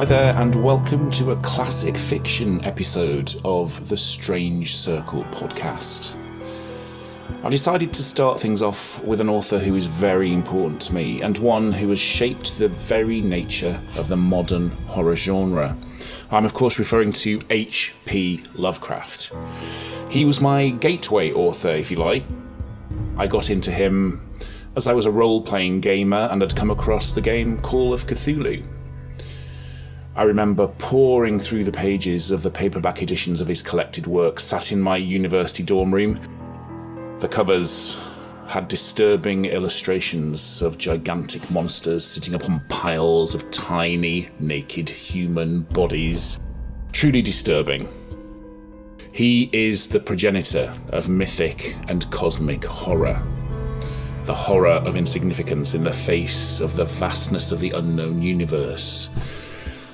Hi there, and welcome to a classic fiction episode of the Strange Circle podcast. I've decided to start things off with an author who is very important to me and one who has shaped the very nature of the modern horror genre. I'm, of course, referring to H.P. Lovecraft. He was my gateway author, if you like. I got into him as I was a role playing gamer and had come across the game Call of Cthulhu. I remember poring through the pages of the paperback editions of his collected works, sat in my university dorm room. The covers had disturbing illustrations of gigantic monsters sitting upon piles of tiny, naked human bodies. Truly disturbing. He is the progenitor of mythic and cosmic horror the horror of insignificance in the face of the vastness of the unknown universe,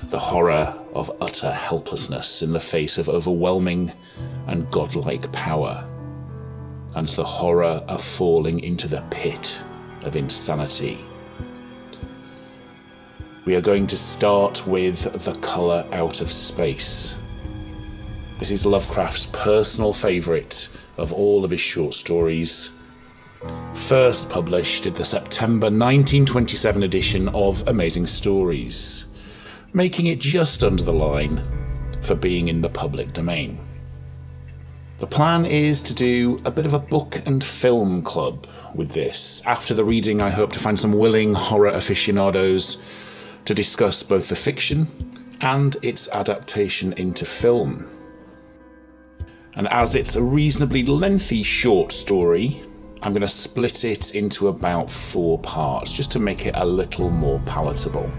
the horror of utter helplessness in the face of overwhelming and godlike power, and the horror of falling into the pit of insanity. We are going to start with The Colour Out of Space. This is Lovecraft's personal favourite of all of his short stories first published in the September 1927 edition of Amazing Stories, making it just under the line for being in the public domain. The plan is to do a bit of a book and film club with this. After the reading, I hope to find some willing horror aficionados to discuss both the fiction and its adaptation into film. And as it's a reasonably lengthy short story, I'm going to split it into about four parts just to make it a little more palatable.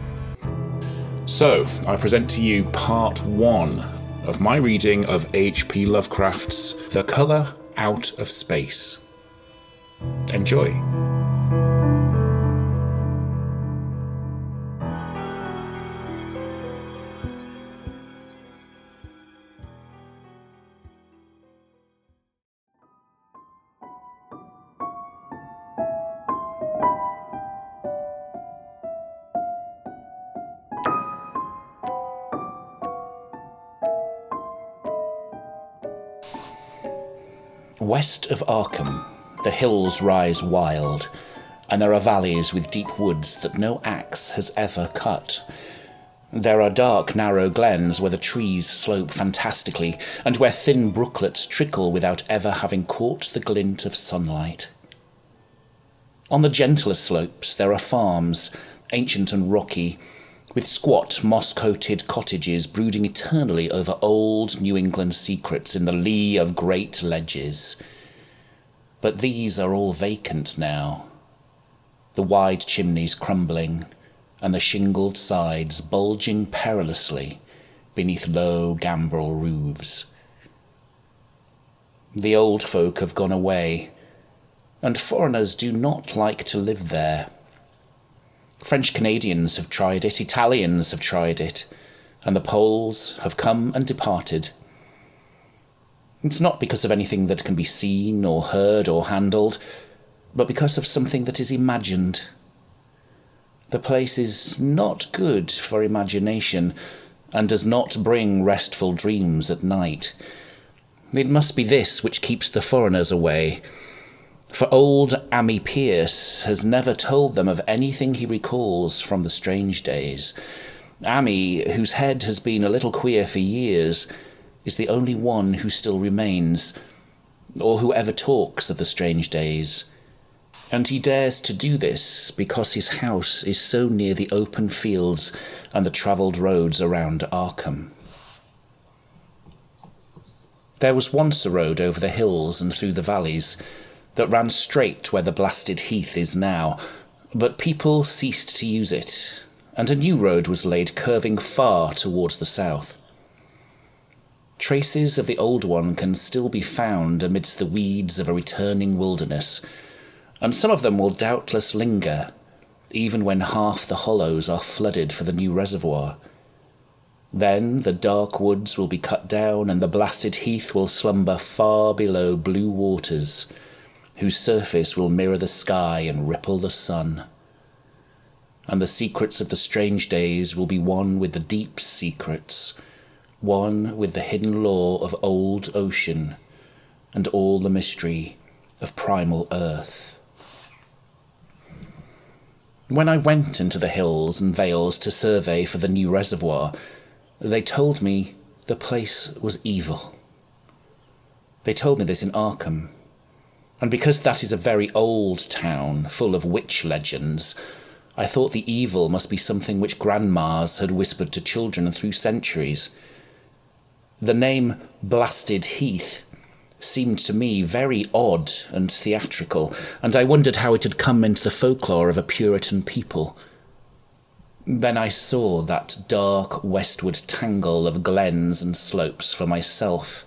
So, I present to you part one of my reading of H.P. Lovecraft's The Colour Out of Space. Enjoy. West of Arkham, the hills rise wild, and there are valleys with deep woods that no axe has ever cut. There are dark, narrow glens where the trees slope fantastically, and where thin brooklets trickle without ever having caught the glint of sunlight. On the gentler slopes there are farms, ancient and rocky, with squat, moss coated cottages brooding eternally over old New England secrets in the lee of great ledges. But these are all vacant now. The wide chimneys crumbling, and the shingled sides bulging perilously beneath low gambrel roofs. The old folk have gone away, and foreigners do not like to live there. French Canadians have tried it, Italians have tried it, and the Poles have come and departed. It's not because of anything that can be seen or heard or handled, but because of something that is imagined. The place is not good for imagination and does not bring restful dreams at night. It must be this which keeps the foreigners away for old Ammi Pierce has never told them of anything he recalls from the strange days. Ammi, whose head has been a little queer for years, is the only one who still remains, or who ever talks of the strange days. And he dares to do this because his house is so near the open fields and the travelled roads around Arkham. There was once a road over the hills and through the valleys that ran straight where the blasted heath is now, but people ceased to use it, and a new road was laid curving far towards the south. Traces of the old one can still be found amidst the weeds of a returning wilderness, and some of them will doubtless linger, even when half the hollows are flooded for the new reservoir. Then the dark woods will be cut down, and the blasted heath will slumber far below blue waters whose surface will mirror the sky and ripple the sun. and the secrets of the strange days will be one with the deep secrets, one with the hidden law of old ocean and all the mystery of primal earth. When I went into the hills and vales to survey for the new reservoir, they told me the place was evil. They told me this in Arkham. And because that is a very old town, full of witch legends, I thought the evil must be something which grandmas had whispered to children through centuries. The name Blasted Heath seemed to me very odd and theatrical, and I wondered how it had come into the folklore of a Puritan people. Then I saw that dark westward tangle of glens and slopes for myself,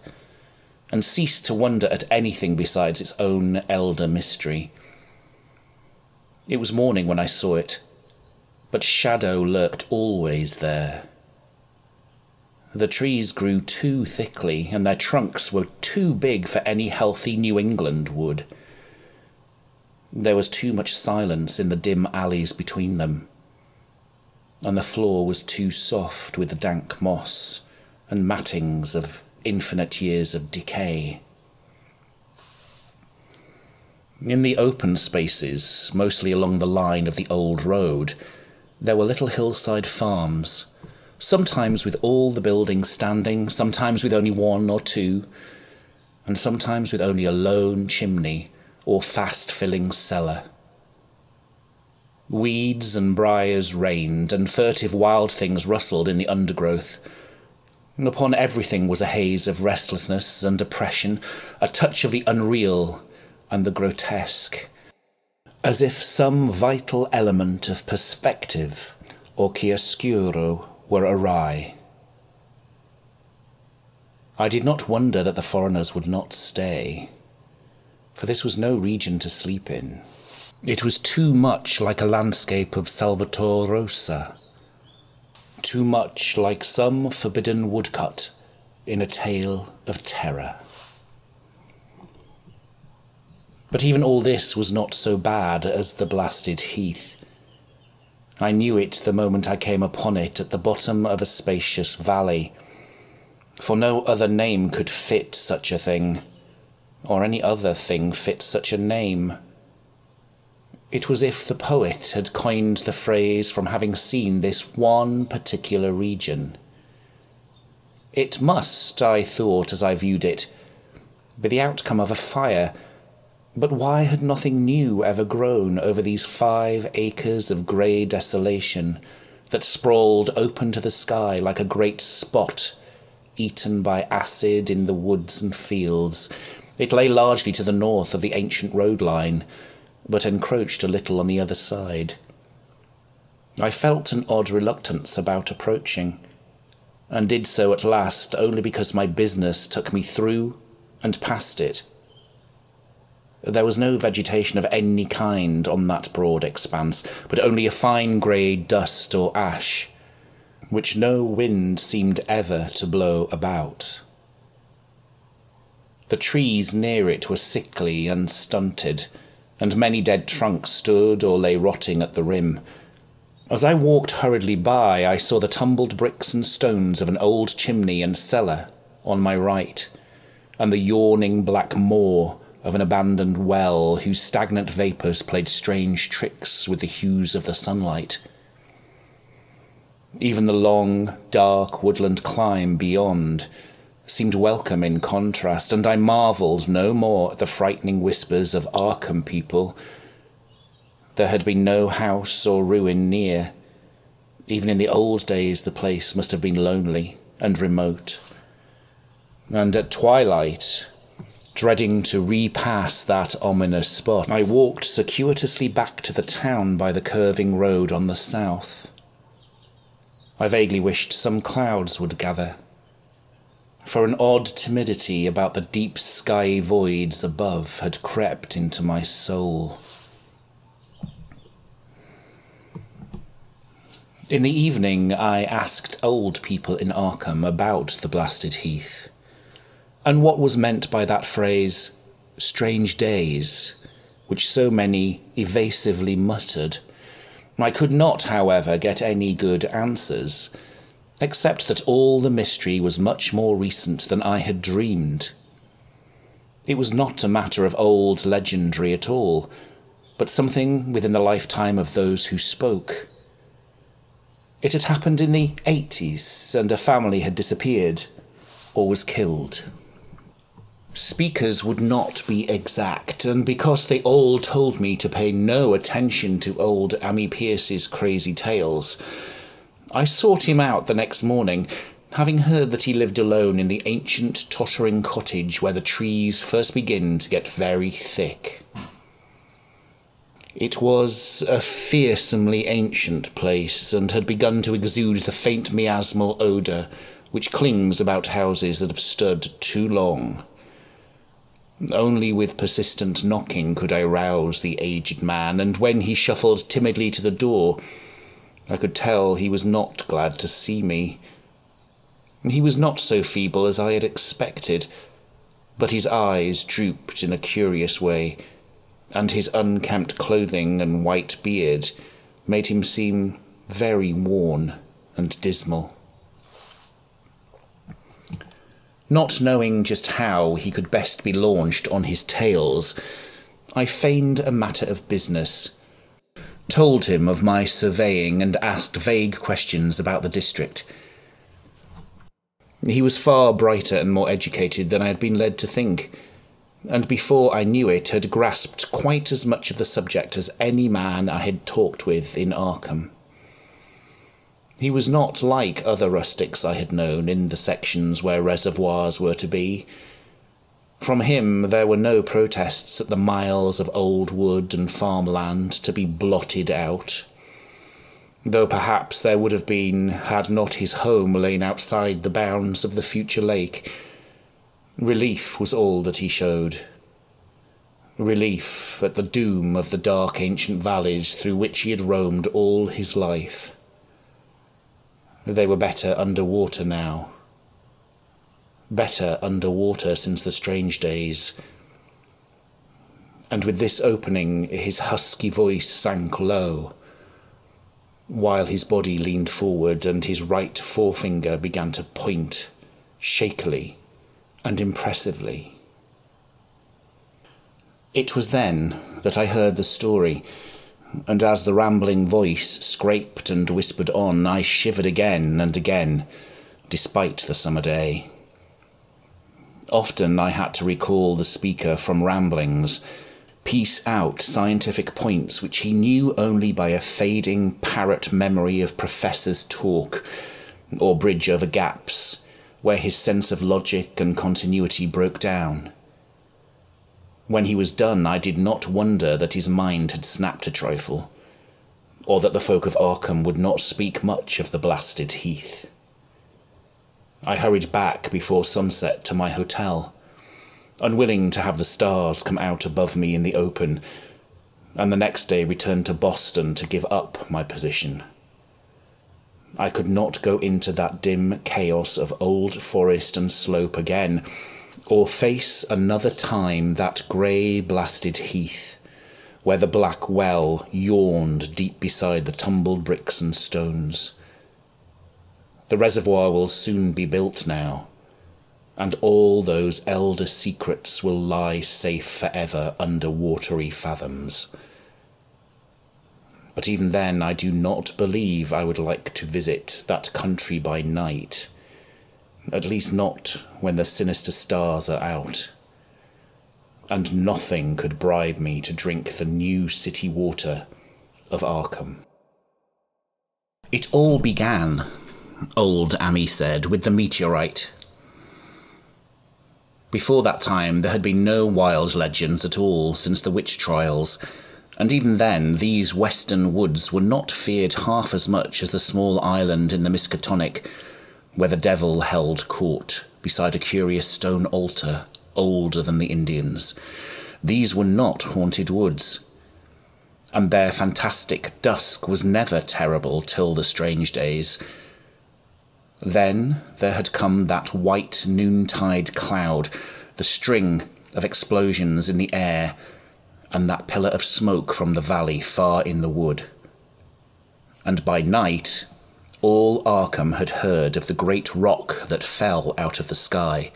and ceased to wonder at anything besides its own elder mystery. It was morning when I saw it, but shadow lurked always there. The trees grew too thickly, and their trunks were too big for any healthy New England wood. There was too much silence in the dim alleys between them, and the floor was too soft with dank moss and mattings of infinite years of decay. In the open spaces, mostly along the line of the old road, there were little hillside farms, sometimes with all the buildings standing, sometimes with only one or two, and sometimes with only a lone chimney or fast filling cellar. Weeds and briars reigned, and furtive wild things rustled in the undergrowth. And upon everything was a haze of restlessness and oppression, a touch of the unreal and the grotesque, as if some vital element of perspective or chiaroscuro were awry. I did not wonder that the foreigners would not stay, for this was no region to sleep in. It was too much like a landscape of Salvator Rosa, too much like some forbidden woodcut in a tale of terror. But even all this was not so bad as the blasted heath. I knew it the moment I came upon it at the bottom of a spacious valley, for no other name could fit such a thing, or any other thing fit such a name. It was if the poet had coined the phrase from having seen this one particular region. It must, I thought as I viewed it, be the outcome of a fire but why had nothing new ever grown over these five acres of grey desolation that sprawled open to the sky like a great spot eaten by acid in the woods and fields? It lay largely to the north of the ancient road line, but encroached a little on the other side. I felt an odd reluctance about approaching, and did so at last only because my business took me through and past it there was no vegetation of any kind on that broad expanse, but only a fine grey dust or ash, which no wind seemed ever to blow about. The trees near it were sickly and stunted, and many dead trunks stood or lay rotting at the rim. As I walked hurriedly by, I saw the tumbled bricks and stones of an old chimney and cellar on my right, and the yawning black moor of an abandoned well whose stagnant vapours played strange tricks with the hues of the sunlight. Even the long, dark woodland climb beyond seemed welcome in contrast, and I marvelled no more at the frightening whispers of Arkham people. There had been no house or ruin near. Even in the old days, the place must have been lonely and remote. And at twilight, Dreading to repass that ominous spot, I walked circuitously back to the town by the curving road on the south. I vaguely wished some clouds would gather, for an odd timidity about the deep sky voids above had crept into my soul. In the evening, I asked old people in Arkham about the blasted heath and what was meant by that phrase, strange days, which so many evasively muttered, I could not, however, get any good answers, except that all the mystery was much more recent than I had dreamed. It was not a matter of old legendary at all, but something within the lifetime of those who spoke. It had happened in the 80s, and a family had disappeared or was killed. Speakers would not be exact, and because they all told me to pay no attention to old Ammi Pierce's crazy tales, I sought him out the next morning, having heard that he lived alone in the ancient tottering cottage where the trees first begin to get very thick. It was a fearsomely ancient place, and had begun to exude the faint miasmal odour which clings about houses that have stood too long. Only with persistent knocking could I rouse the aged man, and when he shuffled timidly to the door, I could tell he was not glad to see me. He was not so feeble as I had expected, but his eyes drooped in a curious way, and his unkempt clothing and white beard made him seem very worn and dismal. Not knowing just how he could best be launched on his tales, I feigned a matter of business, told him of my surveying, and asked vague questions about the district. He was far brighter and more educated than I had been led to think, and before I knew it had grasped quite as much of the subject as any man I had talked with in Arkham. He was not like other rustics I had known in the sections where reservoirs were to be. From him there were no protests at the miles of old wood and farmland to be blotted out. Though perhaps there would have been had not his home lain outside the bounds of the future lake. Relief was all that he showed. Relief at the doom of the dark ancient valleys through which he had roamed all his life. They were better under water now. Better under water since the strange days. And with this opening, his husky voice sank low, while his body leaned forward and his right forefinger began to point shakily and impressively. It was then that I heard the story and as the rambling voice scraped and whispered on, I shivered again and again, despite the summer day. Often I had to recall the speaker from ramblings, piece out scientific points which he knew only by a fading parrot memory of professors' talk, or bridge over gaps, where his sense of logic and continuity broke down. When he was done, I did not wonder that his mind had snapped a trifle, or that the folk of Arkham would not speak much of the blasted heath. I hurried back before sunset to my hotel, unwilling to have the stars come out above me in the open, and the next day returned to Boston to give up my position. I could not go into that dim chaos of old forest and slope again or face another time that grey blasted heath, where the black well yawned deep beside the tumbled bricks and stones. The reservoir will soon be built now, and all those elder secrets will lie safe forever under watery fathoms. But even then, I do not believe I would like to visit that country by night at least not when the sinister stars are out. And nothing could bribe me to drink the new city water of Arkham. It all began, old Ammi said, with the meteorite. Before that time, there had been no wild legends at all since the witch trials, and even then, these western woods were not feared half as much as the small island in the Miskatonic where the devil held court beside a curious stone altar older than the Indians. These were not haunted woods, and their fantastic dusk was never terrible till the strange days. Then there had come that white noontide cloud, the string of explosions in the air, and that pillar of smoke from the valley far in the wood. and by night all Arkham had heard of the great rock that fell out of the sky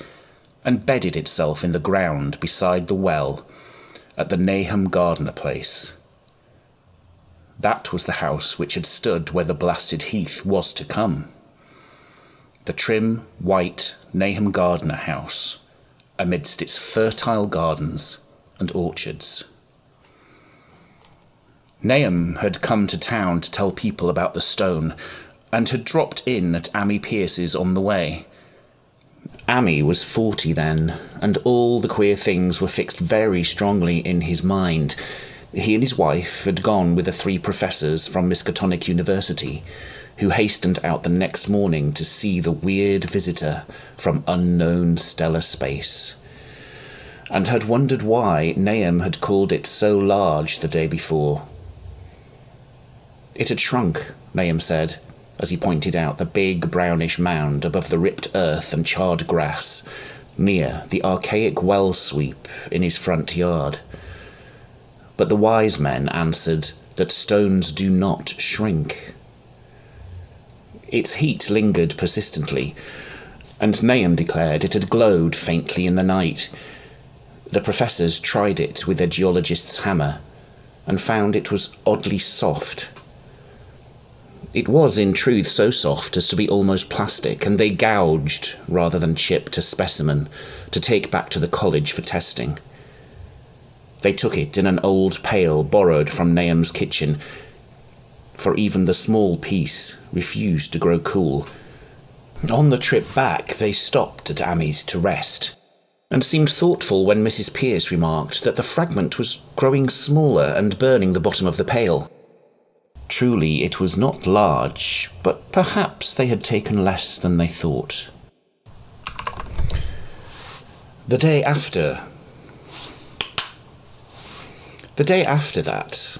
and bedded itself in the ground beside the well at the Nahum Gardner place. That was the house which had stood where the blasted heath was to come. The trim, white Nahum Gardner house, amidst its fertile gardens and orchards. Nahum had come to town to tell people about the stone and had dropped in at Ammi Pierce's on the way. Ammi was forty then, and all the queer things were fixed very strongly in his mind. He and his wife had gone with the three professors from Miskatonic University, who hastened out the next morning to see the weird visitor from unknown stellar space, and had wondered why Nahum had called it so large the day before. It had shrunk, Nahum said, as he pointed out the big brownish mound above the ripped earth and charred grass, near the archaic well sweep in his front yard. But the wise men answered that stones do not shrink. Its heat lingered persistently, and Nahum declared it had glowed faintly in the night. The professors tried it with their geologist's hammer and found it was oddly soft it was, in truth, so soft as to be almost plastic, and they gouged rather than chipped a specimen to take back to the college for testing. They took it in an old pail borrowed from Nahum's kitchen, for even the small piece refused to grow cool. On the trip back, they stopped at Ammi's to rest, and seemed thoughtful when Mrs. Pierce remarked that the fragment was growing smaller and burning the bottom of the pail. Truly, it was not large, but perhaps they had taken less than they thought. The day after. The day after that,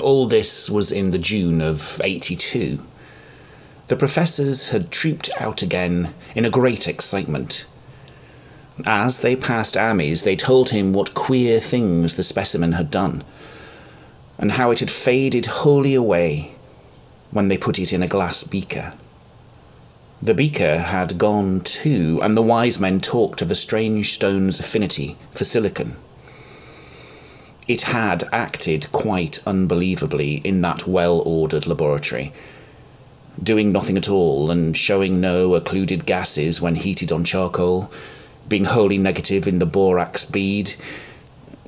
all this was in the June of 82. The professors had trooped out again in a great excitement. As they passed Ammi's, they told him what queer things the specimen had done and how it had faded wholly away when they put it in a glass beaker. The beaker had gone too, and the wise men talked of the strange stone's affinity for silicon. It had acted quite unbelievably in that well ordered laboratory, doing nothing at all and showing no occluded gases when heated on charcoal, being wholly negative in the borax bead,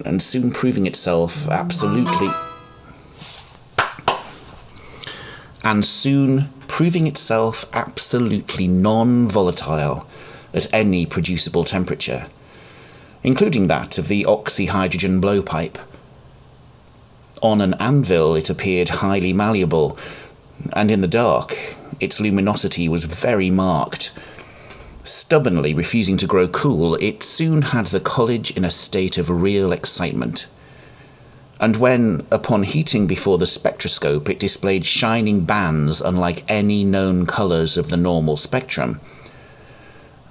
and soon proving itself absolutely and soon proving itself absolutely non volatile at any producible temperature, including that of the oxyhydrogen blowpipe. On an anvil, it appeared highly malleable, and in the dark, its luminosity was very marked. Stubbornly refusing to grow cool, it soon had the college in a state of real excitement and when, upon heating before the spectroscope, it displayed shining bands unlike any known colours of the normal spectrum,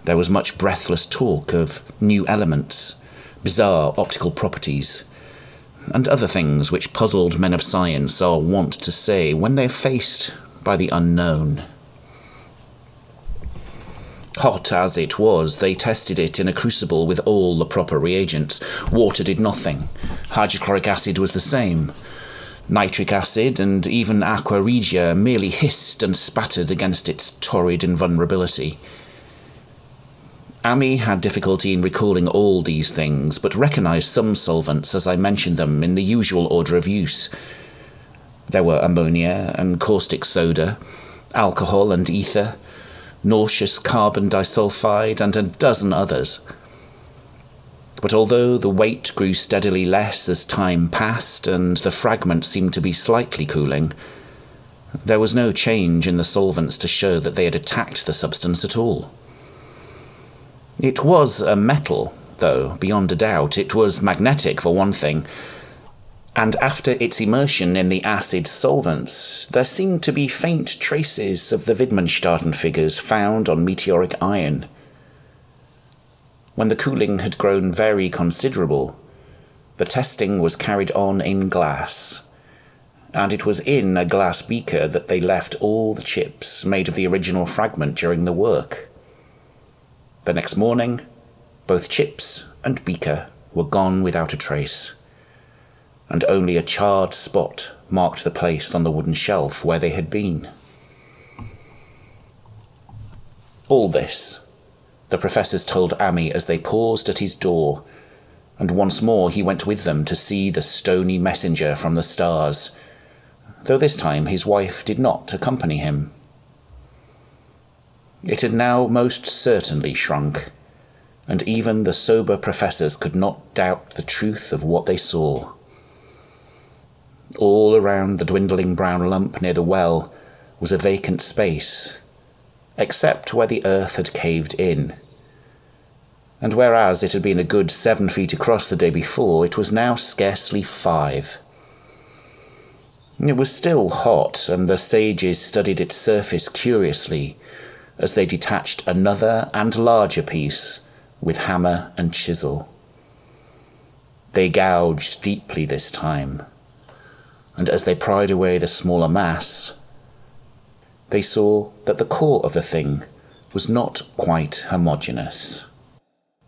there was much breathless talk of new elements, bizarre optical properties, and other things which puzzled men of science are wont to say when they are faced by the unknown. Hot as it was, they tested it in a crucible with all the proper reagents. Water did nothing. Hydrochloric acid was the same. Nitric acid and even aqua regia merely hissed and spattered against its torrid invulnerability. Ammi had difficulty in recalling all these things, but recognized some solvents as I mentioned them in the usual order of use. There were ammonia and caustic soda, alcohol and ether, nauseous carbon disulfide, and a dozen others. But although the weight grew steadily less as time passed and the fragment seemed to be slightly cooling, there was no change in the solvents to show that they had attacked the substance at all. It was a metal, though, beyond a doubt. It was magnetic, for one thing, and after its immersion in the acid solvents, there seemed to be faint traces of the Widmanstätten figures found on meteoric iron. When the cooling had grown very considerable, the testing was carried on in glass, and it was in a glass beaker that they left all the chips made of the original fragment during the work. The next morning, both chips and beaker were gone without a trace, and only a charred spot marked the place on the wooden shelf where they had been. All this, the professors told Ammi as they paused at his door, and once more he went with them to see the stony messenger from the stars, though this time his wife did not accompany him. It had now most certainly shrunk, and even the sober professors could not doubt the truth of what they saw. All around the dwindling brown lump near the well was a vacant space, except where the earth had caved in. And whereas it had been a good seven feet across the day before, it was now scarcely five. It was still hot, and the sages studied its surface curiously as they detached another and larger piece with hammer and chisel. They gouged deeply this time, and as they pried away the smaller mass, they saw that the core of the thing was not quite homogeneous.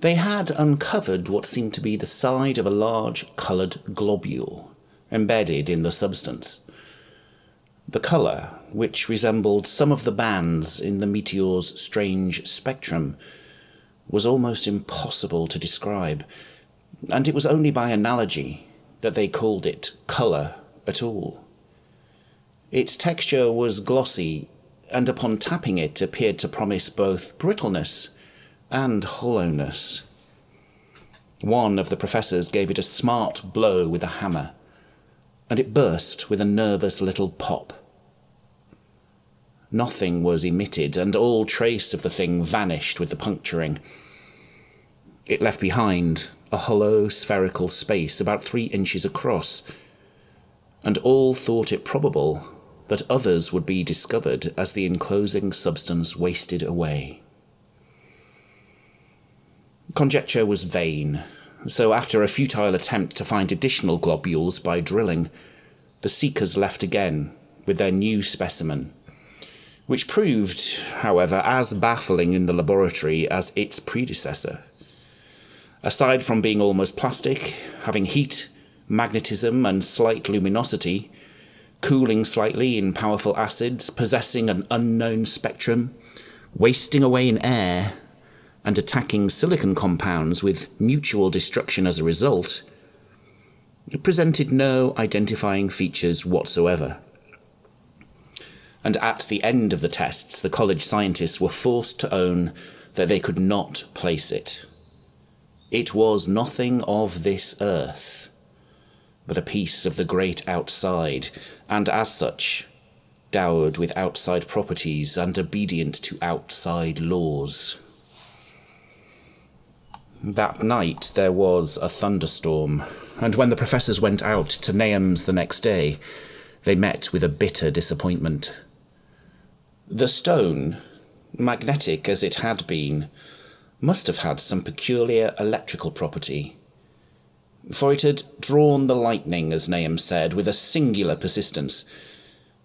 They had uncovered what seemed to be the side of a large coloured globule embedded in the substance. The colour, which resembled some of the bands in the meteor's strange spectrum, was almost impossible to describe, and it was only by analogy that they called it colour at all. Its texture was glossy, and upon tapping it appeared to promise both brittleness and hollowness. One of the professors gave it a smart blow with a hammer, and it burst with a nervous little pop. Nothing was emitted, and all trace of the thing vanished with the puncturing. It left behind a hollow spherical space about three inches across, and all thought it probable that others would be discovered as the enclosing substance wasted away. Conjecture was vain, so after a futile attempt to find additional globules by drilling, the seekers left again with their new specimen which proved, however, as baffling in the laboratory as its predecessor. Aside from being almost plastic, having heat, magnetism, and slight luminosity, cooling slightly in powerful acids, possessing an unknown spectrum, wasting away in air, and attacking silicon compounds with mutual destruction as a result, it presented no identifying features whatsoever and at the end of the tests, the college scientists were forced to own that they could not place it. It was nothing of this earth, but a piece of the great outside, and as such, dowered with outside properties and obedient to outside laws. That night there was a thunderstorm, and when the professors went out to Nahum's the next day, they met with a bitter disappointment. The stone, magnetic as it had been, must have had some peculiar electrical property. For it had drawn the lightning, as Nahum said, with a singular persistence.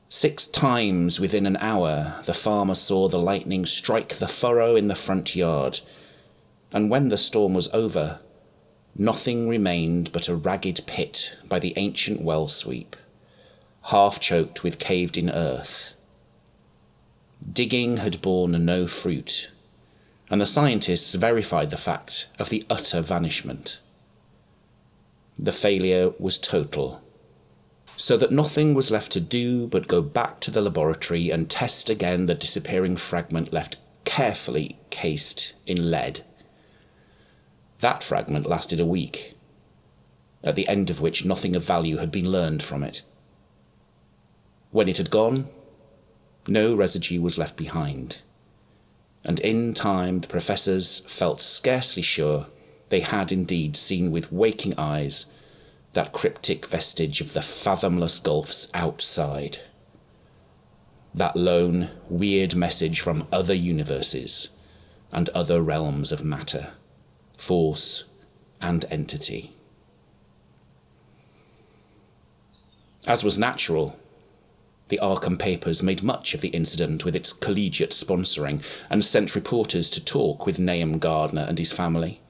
Six times within an hour the farmer saw the lightning strike the furrow in the front yard, and when the storm was over, nothing remained but a ragged pit by the ancient well sweep, half choked with caved in earth Digging had borne no fruit, and the scientists verified the fact of the utter vanishment. The failure was total, so that nothing was left to do but go back to the laboratory and test again the disappearing fragment left carefully cased in lead. That fragment lasted a week, at the end of which nothing of value had been learned from it. When it had gone, no residue was left behind. And in time, the professors felt scarcely sure they had indeed seen with waking eyes that cryptic vestige of the fathomless gulfs outside. That lone, weird message from other universes and other realms of matter, force, and entity. As was natural, the Arkham papers made much of the incident with its collegiate sponsoring and sent reporters to talk with Nahum Gardner and his family.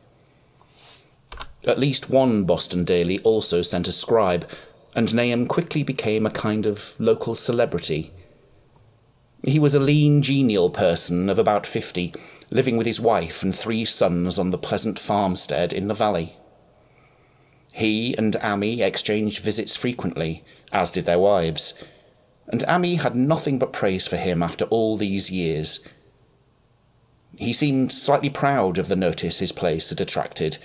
At least one Boston daily also sent a scribe, and Nahum quickly became a kind of local celebrity. He was a lean, genial person of about fifty, living with his wife and three sons on the pleasant farmstead in the valley. He and Ammi exchanged visits frequently, as did their wives, and Ammi had nothing but praise for him after all these years. He seemed slightly proud of the notice his place had attracted,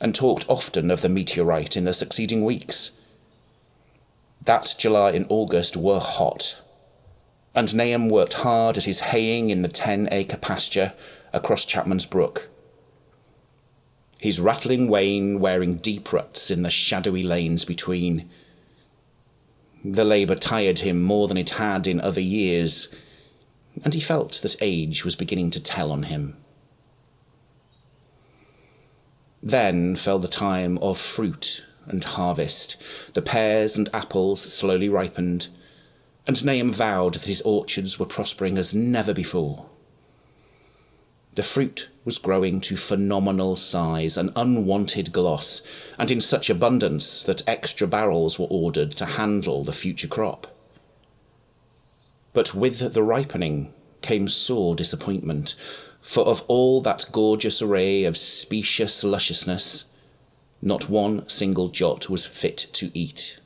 and talked often of the meteorite in the succeeding weeks. That July and August were hot, and Nahum worked hard at his haying in the ten acre pasture across Chapman's Brook. His rattling wain wearing deep ruts in the shadowy lanes between. The labour tired him more than it had in other years, and he felt that age was beginning to tell on him. Then fell the time of fruit and harvest. The pears and apples slowly ripened, and Nahum vowed that his orchards were prospering as never before. The fruit was growing to phenomenal size and unwanted gloss, and in such abundance that extra barrels were ordered to handle the future crop. But with the ripening came sore disappointment, for of all that gorgeous array of specious lusciousness, not one single jot was fit to eat.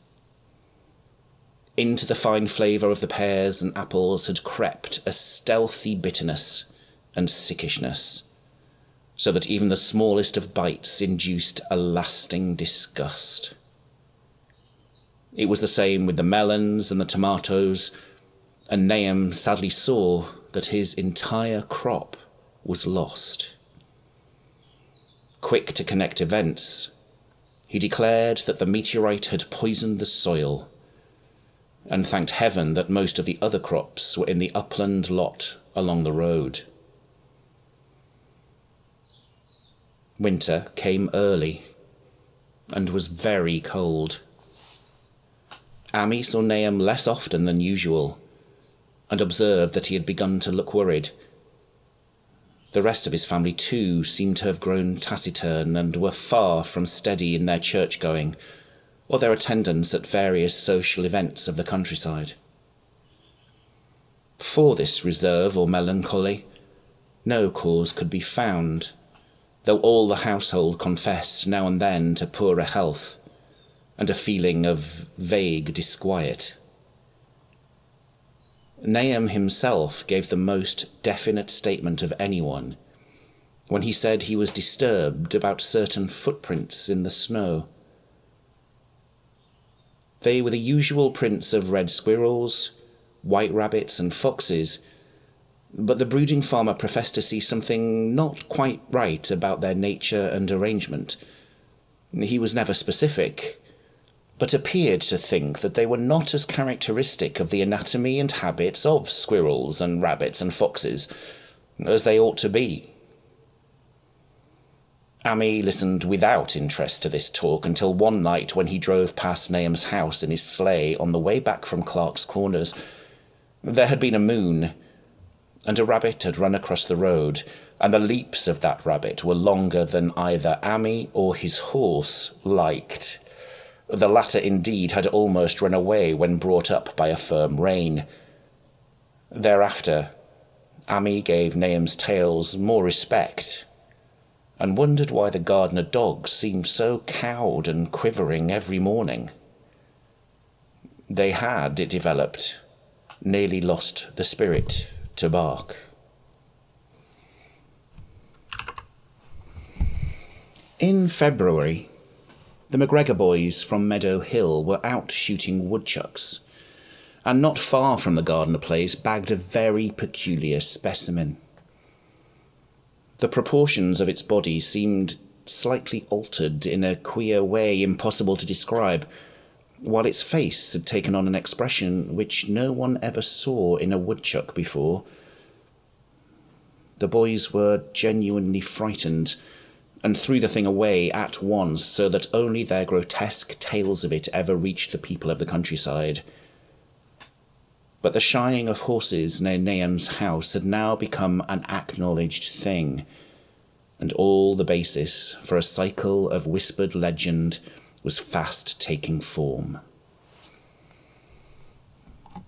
Into the fine flavour of the pears and apples had crept a stealthy bitterness and sickishness, so that even the smallest of bites induced a lasting disgust. It was the same with the melons and the tomatoes, and Nahum sadly saw that his entire crop was lost. Quick to connect events, he declared that the meteorite had poisoned the soil, and thanked heaven that most of the other crops were in the upland lot along the road. Winter came early and was very cold. Ammi saw Nahum less often than usual and observed that he had begun to look worried. The rest of his family, too, seemed to have grown taciturn and were far from steady in their church going or their attendance at various social events of the countryside. For this reserve or melancholy, no cause could be found though all the household confessed now and then to poorer health and a feeling of vague disquiet. Nahum himself gave the most definite statement of anyone when he said he was disturbed about certain footprints in the snow. They were the usual prints of red squirrels, white rabbits, and foxes but the brooding farmer professed to see something not quite right about their nature and arrangement. He was never specific, but appeared to think that they were not as characteristic of the anatomy and habits of squirrels and rabbits and foxes as they ought to be. Ammi listened without interest to this talk until one night when he drove past Nahum's house in his sleigh on the way back from Clark's Corners. There had been a moon, and a rabbit had run across the road, and the leaps of that rabbit were longer than either Ammi or his horse liked. The latter, indeed, had almost run away when brought up by a firm rein. Thereafter, Ammi gave Nahum's tales more respect, and wondered why the Gardner dogs seemed so cowed and quivering every morning. They had, it developed, nearly lost the spirit to bark. In February, the McGregor boys from Meadow Hill were out shooting woodchucks, and not far from the Gardner place bagged a very peculiar specimen. The proportions of its body seemed slightly altered in a queer way impossible to describe, while its face had taken on an expression which no one ever saw in a woodchuck before. The boys were genuinely frightened, and threw the thing away at once so that only their grotesque tales of it ever reached the people of the countryside. But the shying of horses near Nahum's house had now become an acknowledged thing, and all the basis for a cycle of whispered legend was fast taking form.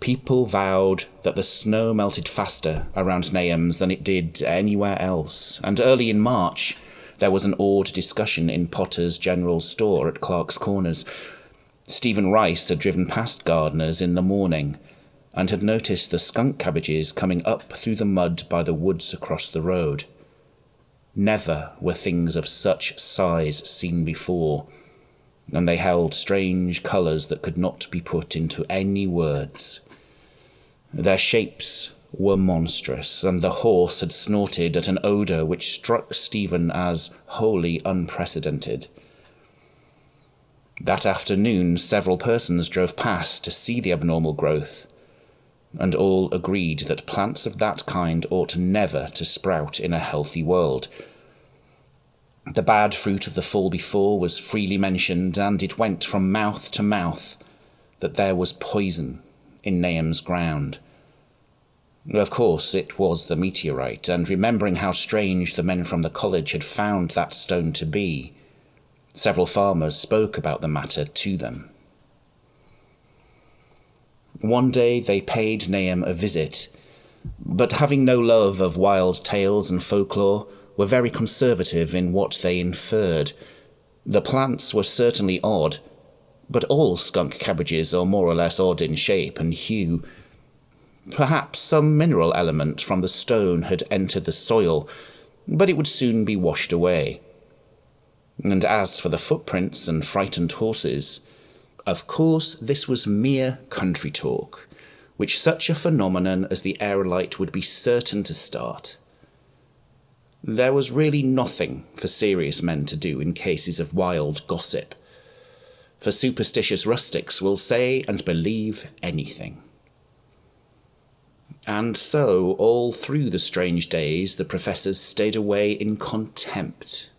People vowed that the snow melted faster around Nahum's than it did anywhere else, and early in March, there was an awed discussion in Potter's general store at Clark's Corners. Stephen Rice had driven past Gardner's in the morning and had noticed the skunk cabbages coming up through the mud by the woods across the road. Never were things of such size seen before, and they held strange colours that could not be put into any words. Their shapes were monstrous, and the horse had snorted at an odour which struck Stephen as wholly unprecedented. That afternoon, several persons drove past to see the abnormal growth, and all agreed that plants of that kind ought never to sprout in a healthy world. The bad fruit of the fall before was freely mentioned, and it went from mouth to mouth that there was poison in Nahum's ground. Of course, it was the meteorite, and remembering how strange the men from the college had found that stone to be, several farmers spoke about the matter to them. One day they paid Nahum a visit, but having no love of wild tales and folklore, were very conservative in what they inferred. The plants were certainly odd, but all skunk cabbages are more or less odd in shape and hue, Perhaps some mineral element from the stone had entered the soil, but it would soon be washed away. And as for the footprints and frightened horses, of course this was mere country talk, which such a phenomenon as the aerolite would be certain to start. There was really nothing for serious men to do in cases of wild gossip, for superstitious rustics will say and believe anything. And so, all through the strange days, the professors stayed away in contempt.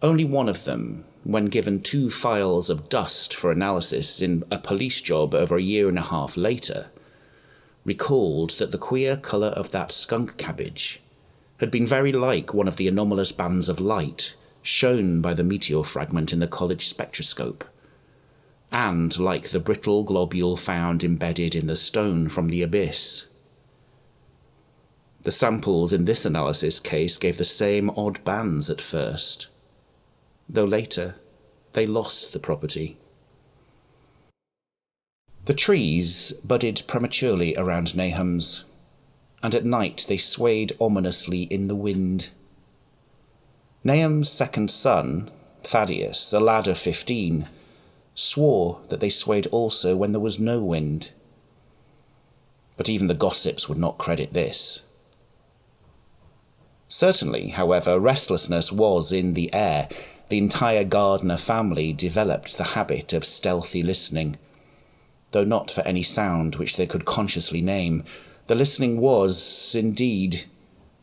Only one of them, when given two phials of dust for analysis in a police job over a year and a half later, recalled that the queer colour of that skunk cabbage had been very like one of the anomalous bands of light shown by the meteor fragment in the college spectroscope and like the brittle globule found embedded in the stone from the abyss. The samples in this analysis case gave the same odd bands at first, though later they lost the property. The trees budded prematurely around Nahum's, and at night they swayed ominously in the wind. Nahum's second son, Thaddeus, a lad of fifteen, swore that they swayed also when there was no wind. But even the gossips would not credit this. Certainly, however, restlessness was in the air. The entire Gardner family developed the habit of stealthy listening, though not for any sound which they could consciously name. The listening was, indeed,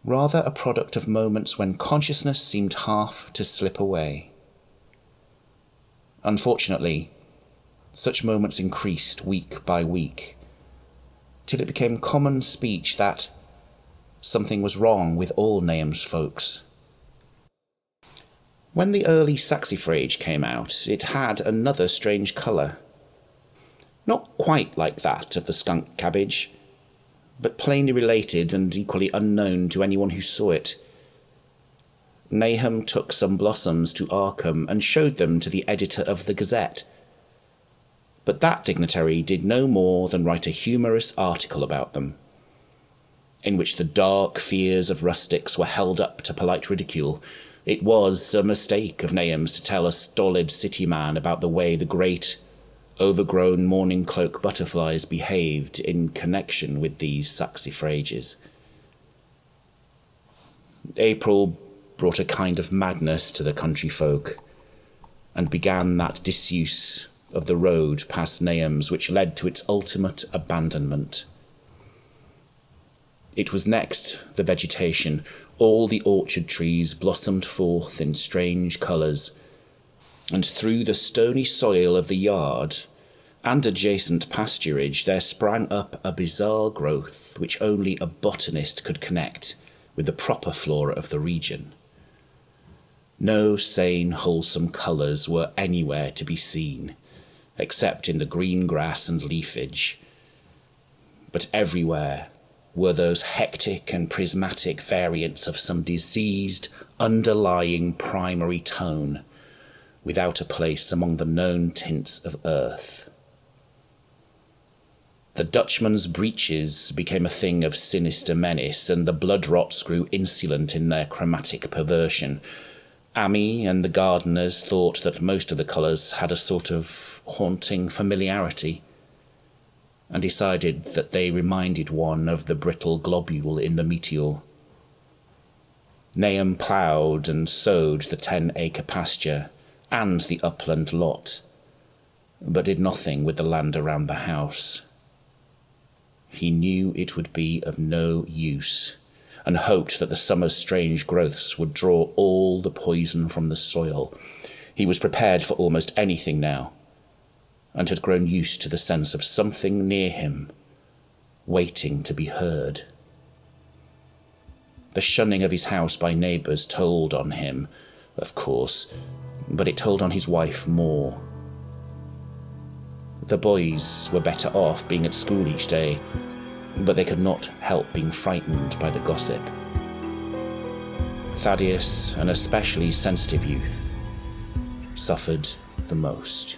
rather a product of moments when consciousness seemed half to slip away. Unfortunately, such moments increased week by week, till it became common speech that something was wrong with all Nahum's folks. When the early saxifrage came out, it had another strange colour. Not quite like that of the skunk cabbage, but plainly related and equally unknown to anyone who saw it. Nahum took some blossoms to Arkham and showed them to the editor of the Gazette. But that dignitary did no more than write a humorous article about them, in which the dark fears of rustics were held up to polite ridicule. It was a mistake of Nahum's to tell a stolid city man about the way the great, overgrown mourning cloak butterflies behaved in connection with these saxifrages. April brought a kind of madness to the country folk, and began that disuse of the road past Nahum's which led to its ultimate abandonment. It was next the vegetation. All the orchard trees blossomed forth in strange colours, and through the stony soil of the yard and adjacent pasturage there sprang up a bizarre growth which only a botanist could connect with the proper flora of the region. No sane, wholesome colours were anywhere to be seen, except in the green grass and leafage. But everywhere were those hectic and prismatic variants of some diseased, underlying primary tone, without a place among the known tints of earth. The Dutchman's breeches became a thing of sinister menace, and the bloodroots grew insolent in their chromatic perversion. Ammi and the Gardners thought that most of the colours had a sort of haunting familiarity and decided that they reminded one of the brittle globule in the meteor. Nahum ploughed and sowed the ten acre pasture and the upland lot, but did nothing with the land around the house. He knew it would be of no use, and hoped that the summer's strange growths would draw all the poison from the soil. He was prepared for almost anything now and had grown used to the sense of something near him, waiting to be heard. The shunning of his house by neighbours told on him, of course, but it told on his wife more. The boys were better off being at school each day, but they could not help being frightened by the gossip. Thaddeus, an especially sensitive youth, suffered the most.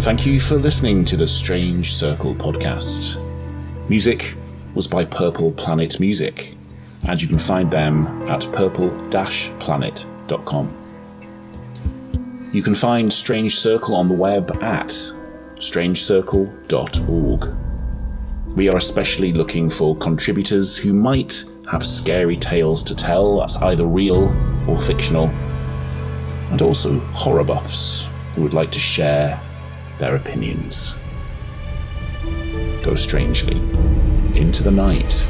Thank you for listening to the Strange Circle podcast. Music was by Purple Planet Music, and you can find them at purple-planet.com. You can find Strange Circle on the web at strangecircle.org. We are especially looking for contributors who might have scary tales to tell, that's either real or fictional, and also horror buffs who would like to share their opinions. Go strangely into the night